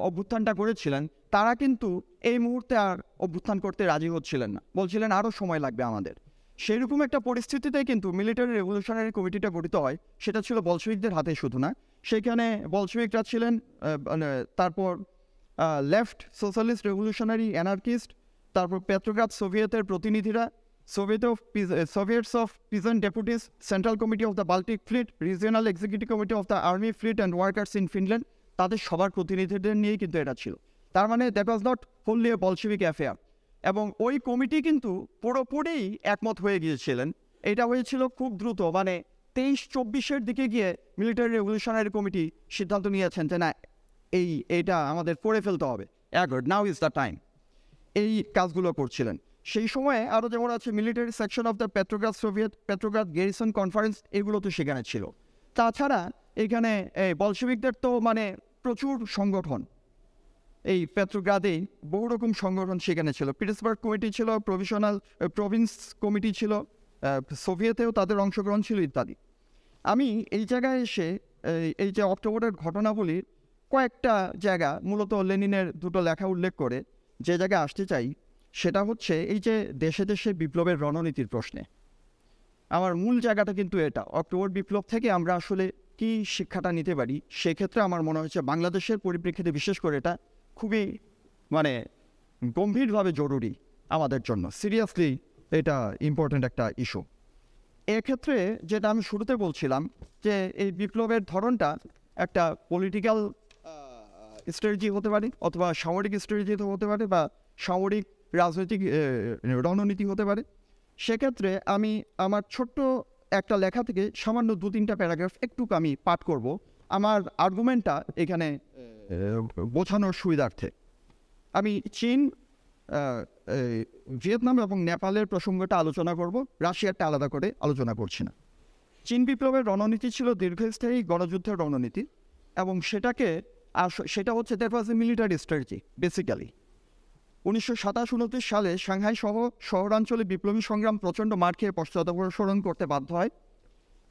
[SPEAKER 1] অভ্যুত্থানটা করেছিলেন, তারা কিন্তু এই মুহূর্তে আর অভ্যুত্থান করতে রাজি হচ্ছিলেন না। বলছিলেন আরও সময় লাগবে আমাদের। সেরকম একটা পরিস্থিতিতে কিন্তু মিলিটারি রেভলিউশনারি কমিটিটা গঠিত হয়, সেটা ছিল বলশবিকদের হাতে শুধু না। সেখানে বলশবিকরা ছিলেন মানে তারপর লেফট সোশ্যালিস্ট রেভলিউশনারি অ্যানার্কিস্ট তারপর পেট্রোগ্রাফ সোভিয়েতের প্রতিনিধিরা Soviet of Soviets of peasant deputies central committee of the Baltic fleet regional executive committee of the army fleet and workers in Finland তাদের সবার প্রতিনিধিদের নিয়েই কিন্তু এটা ছিল। তার মানে that was not fully a Bolshevik affair এবং ওই কমিটি কিন্তু পুরোপুরি একমত হয়ে গিয়েছিলেন। এটা হয়েছিল খুব দ্রুত মানে তেইশ চব্বিশের দিকে গিয়ে মিলিটারি রেভলিউশনারি কমিটি সিদ্ধান্ত নিয়েছেন যে না, এই এইটা আমাদের করে ফেলতে হবে। নাও ইজ দ্য টাইম এই কাজগুলো করছিলেন। সেই সময়ে আরও যেমন আছে military section of the Petrograd Soviet Petrograd garrison conference এগুলো তো সেখানে ছিল। তাছাড়া এখানে বলশেবিকদের তো মানে প্রচুর সংগঠন। এই পেট্রোগ্রাদেই বহু রকম সংগঠন সেখানে ছিল। পিটসবার্গ কমিটি ছিল প্রভিশনাল প্রভিন্স কমিটি ছিল সোভিয়েতেও তাদের অংশগ্রহণ ছিল ইত্যাদি। আমি এই জায়গায় এসে এই যে অক্টোবরের ঘটনাবলীর কয়েকটা জায়গা, মূলত লেনিনের দুটো লেখা উল্লেখ করে, যে জায়গায় আসতে চাই সেটা হচ্ছে এই যে দেশে দেশে বিপ্লবের রণনীতির প্রশ্নে। আমার মূল জায়গাটা কিন্তু এটা, অক্টোবর বিপ্লব থেকে আমরা আসলে কি শিক্ষাটা নিতে পারি, সেক্ষেত্রে আমার মনে হচ্ছে বাংলাদেশের পরিপ্রেক্ষিতে বিশেষ করে এটা খুবই মানে গম্ভীরভাবে জরুরি আমাদের জন্য। সিরিয়াসলি এটা ইম্পর্ট্যান্ট একটা ইস্যু এক্ষেত্রে যেটা আমি শুরুতে বলছিলাম যে এই বিপ্লবের ধরনটা একটা পলিটিক্যাল স্ট্র্যাটেজি হতে পারে অথবা সামরিক স্ট্র্যাটেজি হতে পারে বা সামরিক রাজনৈতিক রণনীতি হতে পারে। সেক্ষেত্রে আমি আমার ছোট্ট একটা লেখা থেকে সামান্য দু তিনটা প্যারাগ্রাফ একটু আমি পাঠ করব। আমার আর্গুমেন্টটা এখানে বোঝানোর সুবিধার্থে। আমি চীন ভিয়েতনাম এবং নেপালের প্রসঙ্গটা আলোচনা করব। রাশিয়ারটা আলাদা করে আলোচনা করছি না। চীন বিপ্লবের রণনীতি ছিল দীর্ঘস্থায়ী গণযুদ্ধের রণনীতি এবং সেটাকে, আস- সেটা হচ্ছে that was a military strategy basically উনিশশো সাতাশ সালে সাংহাই সহ শহরাঞ্চলে বিপ্লবী সংগ্রাম প্রচণ্ড মার খেয়ে পশ্চাদপসরণ করতে বাধ্য হয়।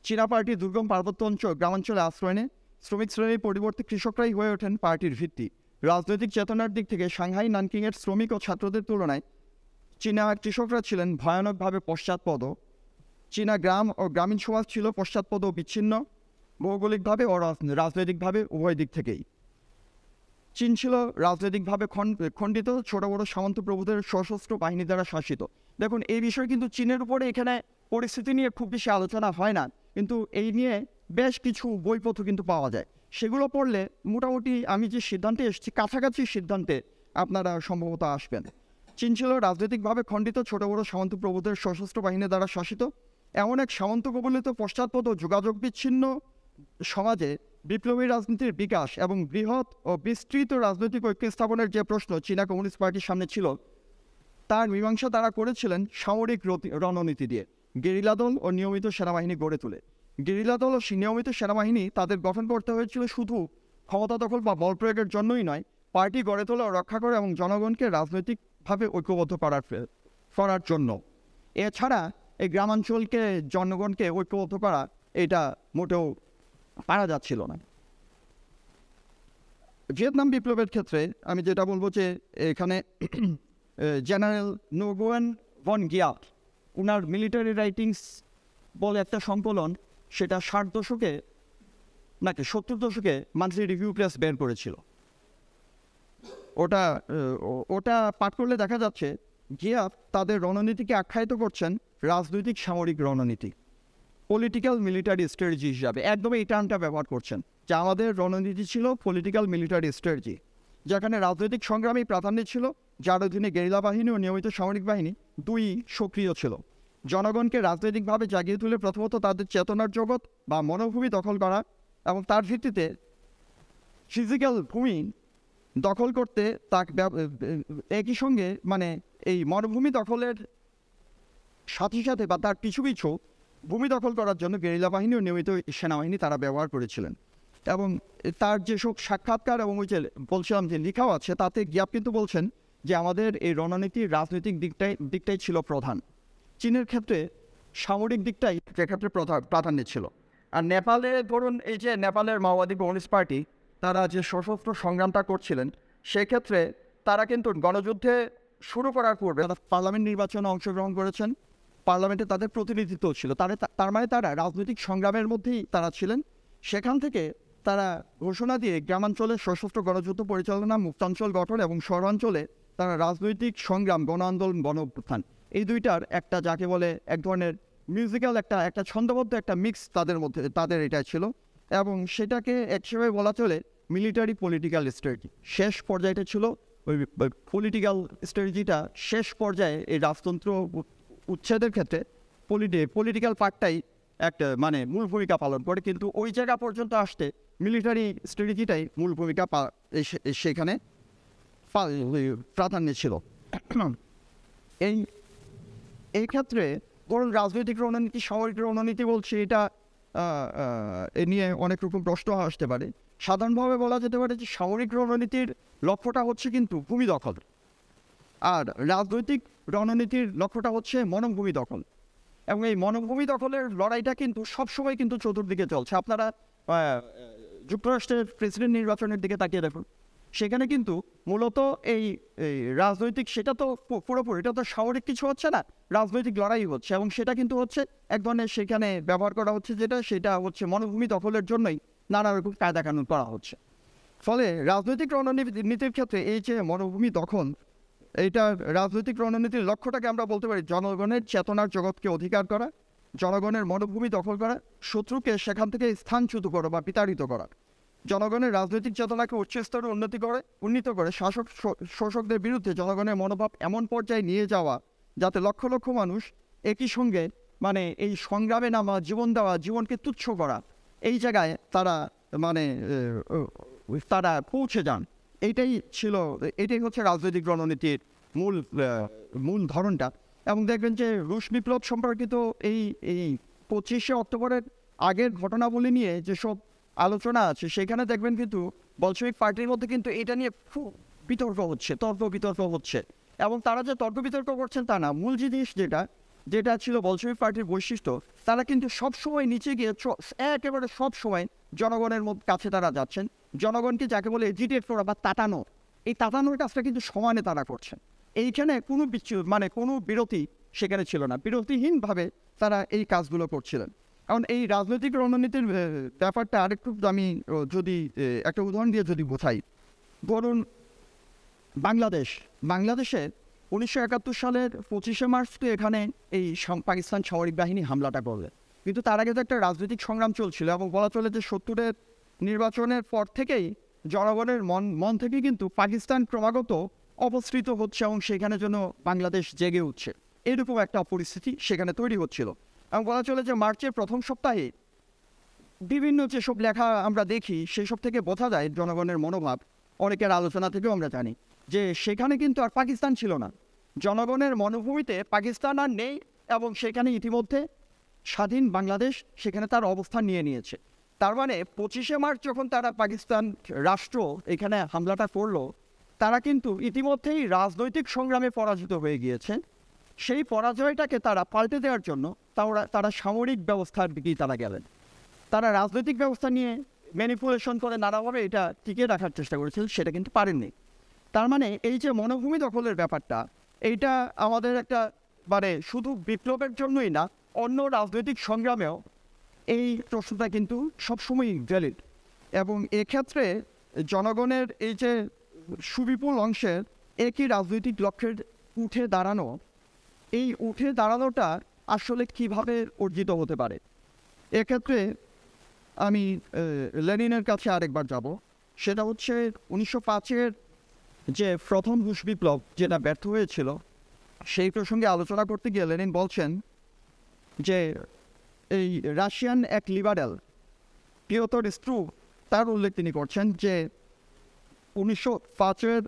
[SPEAKER 1] চীনা পার্টি দুর্গম পার্বত্য অঞ্চল গ্রামাঞ্চলে আশ্রয় নেয়। শ্রমিক শ্রেণির পরিবর্তে কৃষকরাই হয়ে ওঠেন পার্টির ভিত্তি। রাজনৈতিক চেতনার দিক থেকে সাংহাই, নানকিংয়ের শ্রমিক ও ছাত্রদের তুলনায় চীনা কৃষকরা ছিলেন ভয়ানকভাবে পশ্চাৎপদ। চীনা গ্রাম ও গ্রামীণ সমাজ ছিল পশ্চাৎপদ ও বিচ্ছিন্ন, ভৌগোলিকভাবে ও রাজনৈতিকভাবে উভয় দিক থেকেই। চীন ছিল রাজনৈতিকভাবে খণ্ডিত, ছোট বড় সামন্ত প্রভুদের সশস্ত্র বাহিনী দ্বারা শাসিত। দেখুন, এই বিষয়ে কিন্তু চীনের উপরে এখানে পরিস্থিতি নিয়ে খুব বেশি আলোচনা হয় না। কিন্তু এই নিয়ে বেশ কিছু বইপত্র কিন্তু পাওয়া যায়। সেগুলো পড়লে মোটামুটি আমি যে সিদ্ধান্তে এসেছি, কাছাকাছি সিদ্ধান্তে আপনারা সম্ভবত আসবেন। চীন ছিল রাজনৈতিকভাবে খণ্ডিত, ছোট বড় সামন্ত প্রভুদের সশস্ত্র বাহিনী দ্বারা শাসিত। এমন এক সামন্ত কবলিত পশ্চাৎপদ যোগাযোগ বিচ্ছিন্ন সমাজে বিপ্লবী রাজনীতির বিকাশ এবং বৃহৎ ও বিস্তৃত রাজনৈতিক ঐক্য স্থাপনের যে প্রশ্ন চীনা কমিউনিস্ট পার্টির সামনে ছিল, তার মীমাংসা তারা করেছিলেন সামরিক রণনীতি দিয়ে। গেরিলা দল ও নিয়মিত সেনাবাহিনী গড়ে তোলে। গেরিলা দল ও নিয়মিত সেনাবাহিনী তাদের গঠন করতে হয়েছিল শুধু ক্ষমতা দখল বা বল প্রয়োগের জন্যই নয়, পার্টি গড়ে তোলা রক্ষা করে এবং জনগণকে রাজনৈতিকভাবে ঐক্যবদ্ধ করার করার জন্য। এছাড়া এই গ্রামাঞ্চলকে, জনগণকে ঐক্যবদ্ধ করা, এটা মোটেও পারা যাচ্ছিল না। ভিয়েতনাম বিপ্লবের ক্ষেত্রে আমি যেটা বলব যে এখানে জেনারেল নোগোয়েন ভন গিয়াট উনার মিলিটারি রাইটিংস বলে একটা সংকলন, সেটা ষাট দশকে নাকি সত্তর দশকে মান্থলি রিভিউ প্রেস বের করেছিল। ওটা ওটা পাঠ করলে দেখা যাচ্ছে গিয়াপ তাদের রণনীতিকে আখ্যায়িত করছেন রাজনৈতিক সামরিক রণনীতি। পলিটিক্যাল মিলিটারি স্ট্র্যাটেজি হিসাবে। একদম এই টার্মটা ব্যবহার করছেন। যে আমাদের রণনীতি ছিল পলিটিক্যাল মিলিটারি স্ট্র্যাটেজি যেখানে রাজনৈতিক সংগ্রামী প্রাধান্য ছিল, যার অধীনে গেরিলা বাহিনী ও নিয়মিত সামরিক বাহিনী দুই সক্রিয় ছিল। জনগণকে রাজনৈতিকভাবে জাগিয়ে তুলে প্রথমত তাদের চেতনার জগৎ বা মনোভূমি দখল করা এবং তার ভিত্তিতে ফিজিক্যাল ভূমি দখল করতে তাক একই সঙ্গে মানে এই মরুভূমি দখলের সাথে সাথে বা তার পিছু পিছু ভূমি দখল করার জন্য গেরিলা বাহিনী ও নিয়মিত সেনাবাহিনী তারা ব্যবহার করেছিলেন। এবং তার যেসব সাক্ষাৎকার এবং ওই যে বলছিলাম যে লেখাও আছে, তাতে গিয়াপ কিন্তু বলছেন যে আমাদের এই রণনীতির রাজনৈতিক দিকটাই দিকটাই ছিল প্রধান। চীনের ক্ষেত্রে সামরিক দিকটাই সেক্ষেত্রে প্রধা- প্রাধান্য ছিল। আর নেপালে ধরুন এই যে নেপালের মাওবাদী কমিউনিস্ট পার্টি, তারা যে সশস্ত্র সংগ্রামটা করছিলেন, সেক্ষেত্রে তারা কিন্তু গণযুদ্ধে শুরু করার পূর্বে তারা পার্লামেন্ট নির্বাচনে অংশগ্রহণ করেছেন। পার্লামেন্টে তাদের প্রতিনিধিত্ব ছিল। তারা তার মানে তারা রাজনৈতিক সংগ্রামের মধ্যেই তারা ছিলেন। সেখান থেকে তারা ঘোষণা দিয়ে গ্রামাঞ্চলে সশস্ত্র গণযুদ্ধ পরিচালনা, মুক্তাঞ্চল গঠন এবং শহরাঞ্চলে তারা রাজনৈতিক সংগ্রাম, গণ আন্দোলন, গণ অভ্যুত্থান। এই দুইটার একটা যাকে বলে এক ধরনের মিউজিক্যাল একটা একটা ছন্দবদ্ধ একটা মিক্স তাদের মধ্যে, তাদের এটা ছিল। এবং সেটাকে এক হিসেবে বলা চলে মিলিটারি পলিটিক্যাল স্ট্র্যাটেজি শেষ পর্যায়টা ছিল ওই পলিটিক্যাল স্ট্র্যাটেজিটা শেষ পর্যায়ে এই রাজতন্ত্র উচ্ছেদের ক্ষেত্রে পলিটি পলিটিক্যাল পার্টটাই একটা মানে মূল ভূমিকা পালন করে। কিন্তু ওই জায়গা পর্যন্ত আসতে মিলিটারি স্ট্র্যাটেজিটাই মূল ভূমিকা সেখানে প্রাধান্য ছিল। এই এই ক্ষেত্রে ধরুন রাজনৈতিক রণনীতি, সামরিক রণনীতি বলছি, এটা এ নিয়ে অনেক রকম প্রশ্ন আসতে পারে। সাধারণভাবে বলা যেতে পারে যে সামরিক রণনীতির লক্ষ্যটা হচ্ছে কিন্তু ভূমি দখল। আর রাজনৈতিক রণনীতির লক্ষ্যটা হচ্ছে মনভূমি দখল। এবং এই মনভূমি দখলের লড়াইটা কিন্তু সবসময় কিন্তু চতুর্দিকে চলছে। আপনারা যুক্তরাষ্ট্রের প্রেসিডেন্ট নির্বাচনের দিকে তাকিয়ে দেখুন। সেখানে কিন্তু মূলত এই রাজনৈতিক, সেটা তো পুরোপুরি, এটা তো সামরিক কিছু হচ্ছে না, রাজনৈতিক লড়াই হচ্ছে। এবং সেটা কিন্তু হচ্ছে এক ধরনের সেখানে ব্যবহার করা হচ্ছে যেটা, সেটা হচ্ছে মনভূমি দখলের জন্যই নানা রকম কায়দা কানুন করা হচ্ছে। ফলে রাজনৈতিক রণনীতির ক্ষেত্রে এই যে মনোভূমি দখল এইটা রাজনৈতিক রণনীতির লক্ষ্যটাকে আমরা বলতে পারি জনগণের চেতনার জগৎকে অধিকার করা, জনগণের মনোভূমি দখল করা, শত্রুকে সেখান থেকে স্থানচ্যুত করা বা বিতাড়িত করা। জনগণের রাজনৈতিক চেতনাকে উচ্চ স্তরে উন্নতি করে, উন্নীত করে শাসক শোষকদের বিরুদ্ধে জনগণের মনোভাব এমন পর্যায়ে নিয়ে যাওয়া যাতে লক্ষ লক্ষ মানুষ একই সঙ্গে মানে এই সংগ্রামে নামা, জীবন দেওয়া, জীবনকে তুচ্ছ করা, এই জায়গায় তারা মানে তারা পৌঁছে যান। এইটাই ছিল এটাই হচ্ছে রাজনৈতিক রণনীতির মূল মূল ধরনটা। এবং দেখবেন যে রুশ বিপ্লব সম্পর্কিত এই এই পঁচিশে অক্টোবরের আগের ঘটনাবলী নিয়ে যেসব আলোচনা আছে, সেখানে দেখবেন কিন্তু বলশবিক পার্টির মধ্যে কিন্তু এটা নিয়ে খুব বিতর্ক হচ্ছে, তর্ক বিতর্ক হচ্ছে। এবং তারা যে তর্ক বিতর্ক করছেন তা না, মূল জিনিস যেটা যেটা ছিল বলশবিক পার্টির বৈশিষ্ট্য, তারা কিন্তু সবসময় নিচে গিয়ে একেবারে সব সময় জনগণের কাছে তারা যাচ্ছেন। জনগণকে যাকে বলে এজিটেট করা বা তাটানো এই তাটানোর কাজটা কিন্তু সমানে তারা করছেন। এইখানে কোনো বিচ্ছু মানে কোনো বিরতি সেখানে ছিল না। বিরতিহীনভাবে তারা এই কাজগুলো করছিলেন। কারণ এই রাজনৈতিক রণনীতির ব্যাপারটা আরেকটু আমি যদি একটা উদাহরণ দিয়ে যদি বোঝাই। ধরুন, বাংলাদেশ। বাংলাদেশে উনিশশো একাত্তর সালের পঁচিশে মার্চ তো এখানে এই পাকিস্তান সামরিক বাহিনী হামলাটা করবে কিন্তু তার আগে তো একটা রাজনৈতিক সংগ্রাম চলছিল এবং বলা চলে যে সত্তরের নির্বাচনের পর থেকেই জনগণের মন মন থেকে কিন্তু পাকিস্তান ক্রমাগত অপসৃত হচ্ছে এবং সেখানে জন্য বাংলাদেশ জেগে উঠছে। এরকম একটা পরিস্থিতি সেখানে তৈরি হচ্ছিল। এবং বলা চলে যে মার্চের প্রথম সপ্তাহে বিভিন্ন যেসব লেখা আমরা দেখি, সেসব থেকে বোঝা যায় জনগণের মনোভাব। অনেকের আলোচনা থেকেও আমরা জানি যে সেখানে কিন্তু আর পাকিস্তান ছিল না। জনগণের মনোভূমিতে পাকিস্তান আর নেই এবং সেখানে ইতিমধ্যে স্বাধীন বাংলাদেশ সেখানে তার অবস্থান নিয়ে নিয়েছে। তার মানে পঁচিশে মার্চ যখন তারা পাকিস্তান রাষ্ট্র এখানে হামলাটা করল, তারা কিন্তু ইতিমধ্যেই রাজনৈতিক সংগ্রামে পরাজিত হয়ে গিয়েছে। সেই পরাজয়টাকে তারা পাল্টে দেওয়ার জন্য তারা তারা সামরিক ব্যবস্থার দিকেই তারা গেলেন। তারা রাজনৈতিক ব্যবস্থা নিয়ে ম্যানিপুলেশন করে নানাভাবে এটা টিকিয়ে রাখার চেষ্টা করেছিল, সেটা কিন্তু পারেননি। তার মানে এই যে মনোভূমি দখলের ব্যাপারটা, এইটা আমাদের একটা মানে শুধু বিপ্লবের জন্যই না অন্য রাজনৈতিক সংগ্রামেও এই প্রশ্নটা কিন্তু সবসময়ই ভ্যালিড এবং এক্ষেত্রে জনগণের এই যে সুবিপুল অংশের একই রাজনৈতিক লক্ষ্যের উঠে দাঁড়ানো, এই উঠে দাঁড়ানোটা আসলে কীভাবে অর্জিত হতে পারে? এক্ষেত্রে আমি লেনিনের কাছে আরেকবার যাব। সেটা হচ্ছে উনিশশো পাঁচের যে প্রথম রুশ বিপ্লব যেটা ব্যর্থ হয়েছিল, সেই প্রসঙ্গে আলোচনা করতে গিয়ে লেনিন বলছেন যে এই রাশিয়ান এক লিবারেল, পিওতর স্ট্রু তার উল্লেখ তিনি করছেন যে উনিশশো পাঁচের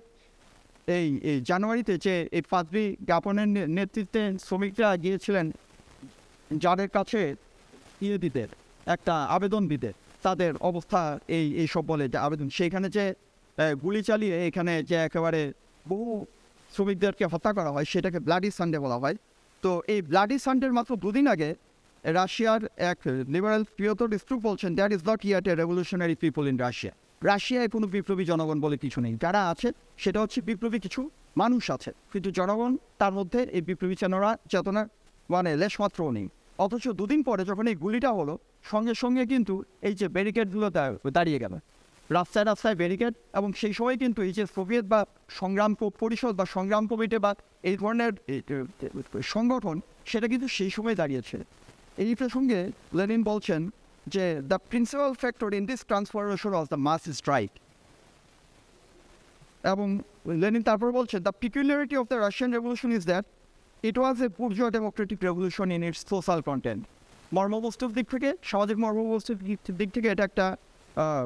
[SPEAKER 1] এই জানুয়ারিতে যে এই পাদ্রি জ্ঞাপনের নেতৃত্বে শ্রমিকরা গিয়েছিলেন যাদের কাছে ইয়ে দিতে একটা আবেদন দিতে, তাদের অবস্থা এই এইসব বলে যে আবেদন। সেইখানে যে গুলি চালিয়ে এখানে যে একেবারে বহু শ্রমিকদেরকে হত্যা করা হয়, সেটাকে ব্লাডি সানডে বলা হয়। তো এই ব্লাডি সানডের মাত্র দুদিন আগে রাশিয়ার এক লিবারাল প্রিয়তর স্ট্রুক বলছেন that is not yet a revolutionary people in Russia রাশিয়ায় কোনো বিপ্লবী জনগণ বলে কিছু নেই। যারা আছে, সেটা হচ্ছে বিপ্লবী কিছু মানুষ আছে। কিন্তু জনগণ, তার মধ্যে এই বিপ্লবী চেতনা চেতনা মানে লেশমাত্রও নেই। অথচ দুদিন পরে যখন এই গুলিটা হলো, সঙ্গে সঙ্গে কিন্তু এই যে ব্যারিকেডগুলো দাঁড়িয়ে গেল। রাস্তায় রাস্তায় ব্যারিকেড এবং সেই সময় কিন্তু এই যে সোভিয়েত বা সংগ্রাম পরিষদ বা সংগ্রাম কমিটি বা এই ধরনের সংগঠন, সেটা কিন্তু সেই সময় দাঁড়িয়েছে। এই প্রসঙ্গে লেনিন বলছেন যে the principal factor in this transformation of the mass strike এবং লেনিন তারপর বলছেন the peculiarity of the Russian revolution is that it was a bourgeois democratic revolution in its social content মর্মবস্তুর দিক থেকে, সামাজিক মর্মবস্তুর দিক থেকে, এটা একটা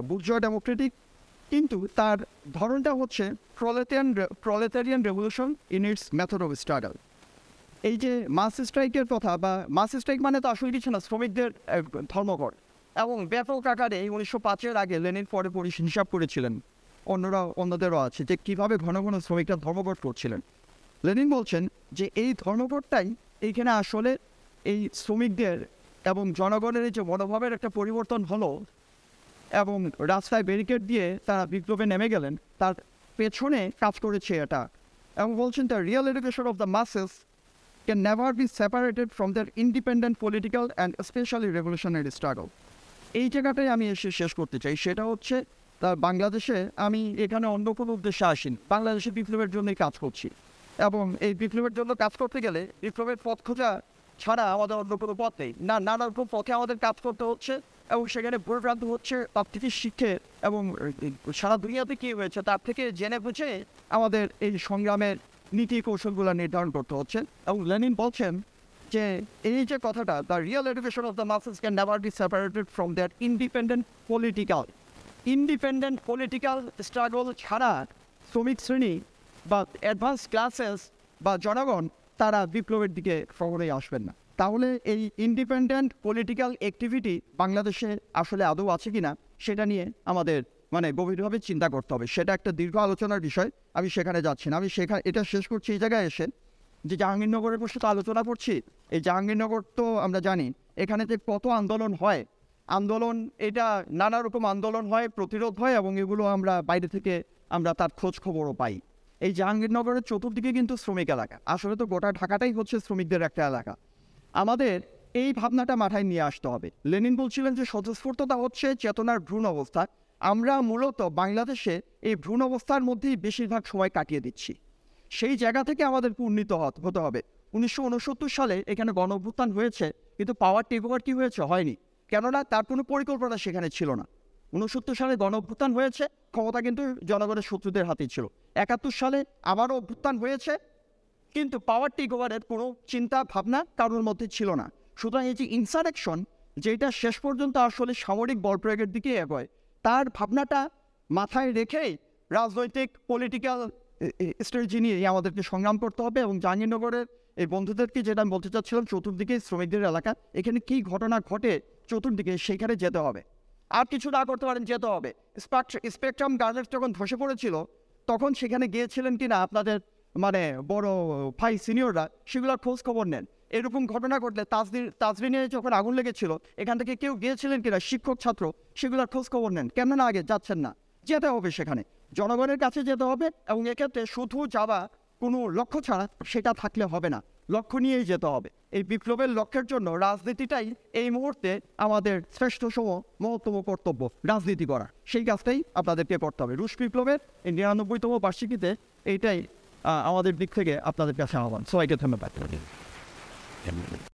[SPEAKER 1] বুর্জুয়া ডেমোক্রেটিক কিন্তু তার ধরনটা হচ্ছে proletarian proletarian revolution in its method of struggle এই যে মাস স্ট্রাইকের কথা বা মাস স্ট্রাইক মানে তো আসলে কিছু না, শ্রমিকদের ধর্মঘট। এবং ব্যাপক আকারে এই উনিশশো পাঁচের আগে লেনিন পরে পরে হিসাব করেছিলেন। অন্যরা, অন্যদেরও আছে যে কীভাবে ঘন ঘন শ্রমিকরা ধর্মঘট করছিলেন। লেনিন বলছেন যে এই ধর্মঘটটাই এইখানে আসলে এই শ্রমিকদের এবং জনগণের যে মনোভাবের একটা পরিবর্তন হলো এবং রাস্তায় ব্যারিকেড দিয়ে তারা বিপ্লবে নেমে গেলেন। তার পেছনে কাজ করেছে এটা। এবং বলছেন the real education of the masses can never be separated from their independent political and specially revolutionary struggle এই জায়গাটাই আমি এসে শেষ করতে চাই। সেটা হচ্ছে তার বাংলাদেশে আমি এখানে অন্য কোনো উদ্দেশ্যে আসিনি। বাংলাদেশে বিপ্লবের জন্যই কাজ করছি। এবং এই বিপ্লবের জন্য কাজ করতে গেলে বিপ্লবের পথ খোঁজা ছাড়া আমাদের অন্য কোনো পথ নেই। না নানা রকম পথে আমাদের কাজ করতে হচ্ছে। এবং সেখানে ভুলভ্রান্ত হচ্ছে তার থেকে শিখে এবং সারা দুনিয়াতে কী হয়েছে, তার থেকে জেনে বুঝে আমাদের এই সংগ্রামের নীতি কৌশলগুলো নির্ধারণ করতে হচ্ছে। এবং লেনিন বলছেন যে, এই যে কথাটা the real education of the masses can never be separated from that independent political independent political struggle ছাড়া শ্রমিক শ্রেণি বা অ্যাডভান্স ক্লাসেস বা জনগণ, তারা বিপ্লবের দিকে কখনোই আসবেন না। তাহলে এই ইন্ডিপেন্ডেন্ট পলিটিক্যাল অ্যাক্টিভিটি বাংলাদেশে আসলে আদৌ আছে কিনা, সেটা নিয়ে আমাদের মানে গভীরভাবে চিন্তা করতে হবে। সেটা একটা দীর্ঘ আলোচনার বিষয়। আমি সেখানে যাচ্ছি না। আমি সেখানে এটা শেষ করছি এই জায়গায় এসে। যে জাহাঙ্গীরনগরের বসে তো আলোচনা করছি। এই জাহাঙ্গীরনগর তো আমরা জানি, এখানে যে কত আন্দোলন হয়, আন্দোলন, এটা নানা রকম আন্দোলন হয়, প্রতিরোধ হয় এবং এগুলো আমরা বাইরে থেকে আমরা তার খোঁজ খবরও পাই। এই জাহাঙ্গীরনগরের চতুর্দিকে কিন্তু শ্রমিক এলাকা। আসলে তো গোটা ঢাকাটাই হচ্ছে শ্রমিকদের একটা এলাকা। আমাদের এই ভাবনাটা মাথায় নিয়ে আসতে হবে। লেনিন বলছিলেন যে স্বতঃস্ফূর্ততা হচ্ছে চেতনার ভ্রূণ অবস্থা। আমরা মূলত বাংলাদেশে এই ভ্রূণ অবস্থার মধ্যেই বেশিরভাগ সময় কাটিয়ে দিচ্ছি। সেই জায়গা থেকে আমাদের উন্নীত হত- হবে। উনিশশো উনসত্তর সালে এখানে গণ হয়েছে, কিন্তু পাওয়ার টেক ওভার কি হয়েছে হয়নি। কেননা তার কোনো পরিকল্পনা সেখানে ছিল না। উনসত্তর সালে গণ হয়েছে, ক্ষমতা কিন্তু জনগণের শত্রুদের হাতে ছিল। একাত্তর সালে আবারও অভ্যুত্থান হয়েছে কিন্তু পাওয়ার টেক ওভারের কোনো চিন্তা, ভাবনা কারোর মধ্যে ছিল না। সুতরাং এই যে ইনসারেকশন যেটা শেষ পর্যন্ত আসলে সামরিক বল প্রয়োগের দিকে এগোয়, তার ভাবনাটা মাথায় রেখেই রাজনৈতিক পলিটিক্যাল স্ট্র্যাটেজি নিয়ে আমাদেরকে সংগ্রাম করতে হবে এবং জাহাঙ্গীরনগরের এই বন্ধুদেরকে যেটা আমি বলতে চাচ্ছিলাম, চতুর্দিকে শ্রমিকদের এলাকা, এখানে কী ঘটনা ঘটে চতুর্দিকে সেখানে যেতে হবে। আর কিছু না করতে পারেন, যেতে হবে। স্পেকট্রাম গার্মেন্টস যখন ধসে পড়েছিল, তখন সেখানে গিয়েছিলেন কিনা আপনাদের মানে বড় ভাই সিনিয়ররা সেগুলোর খোঁজ খবর নেন। এরকম ঘটনা ঘটলে তাজদির তাজরিনে যখন আগুন লেগেছিল, এখান থেকে কেউ গিয়েছিলেন কিনা, শিক্ষক, ছাত্র, সেগুলোর খোঁজ খবর নেন। কেন না, আগে যাচ্ছেন না। যেতে হবে সেখানে। জনগণের কাছে যেতে হবে এবং এক্ষেত্রে শুধু যাওয়া কোনো লক্ষ্য ছাড়া সেটা থাকলে হবে না। লক্ষ্য নিয়েই যেতে হবে। এই বিপ্লবের লক্ষ্যের জন্য রাজনীতিটাই এই মুহূর্তে আমাদের শ্রেষ্ঠ সম, মহত্তম কর্তব্য, রাজনীতি করা সেই কাজটাই আপনাদেরকে করতে হবে। রুশ বিপ্লবের এই নিরানব্বইতম বার্ষিকীতে এইটাই আমাদের দিক থেকে আপনাদের কাছে আহ্বান। সবাইকে ধন্যবাদ।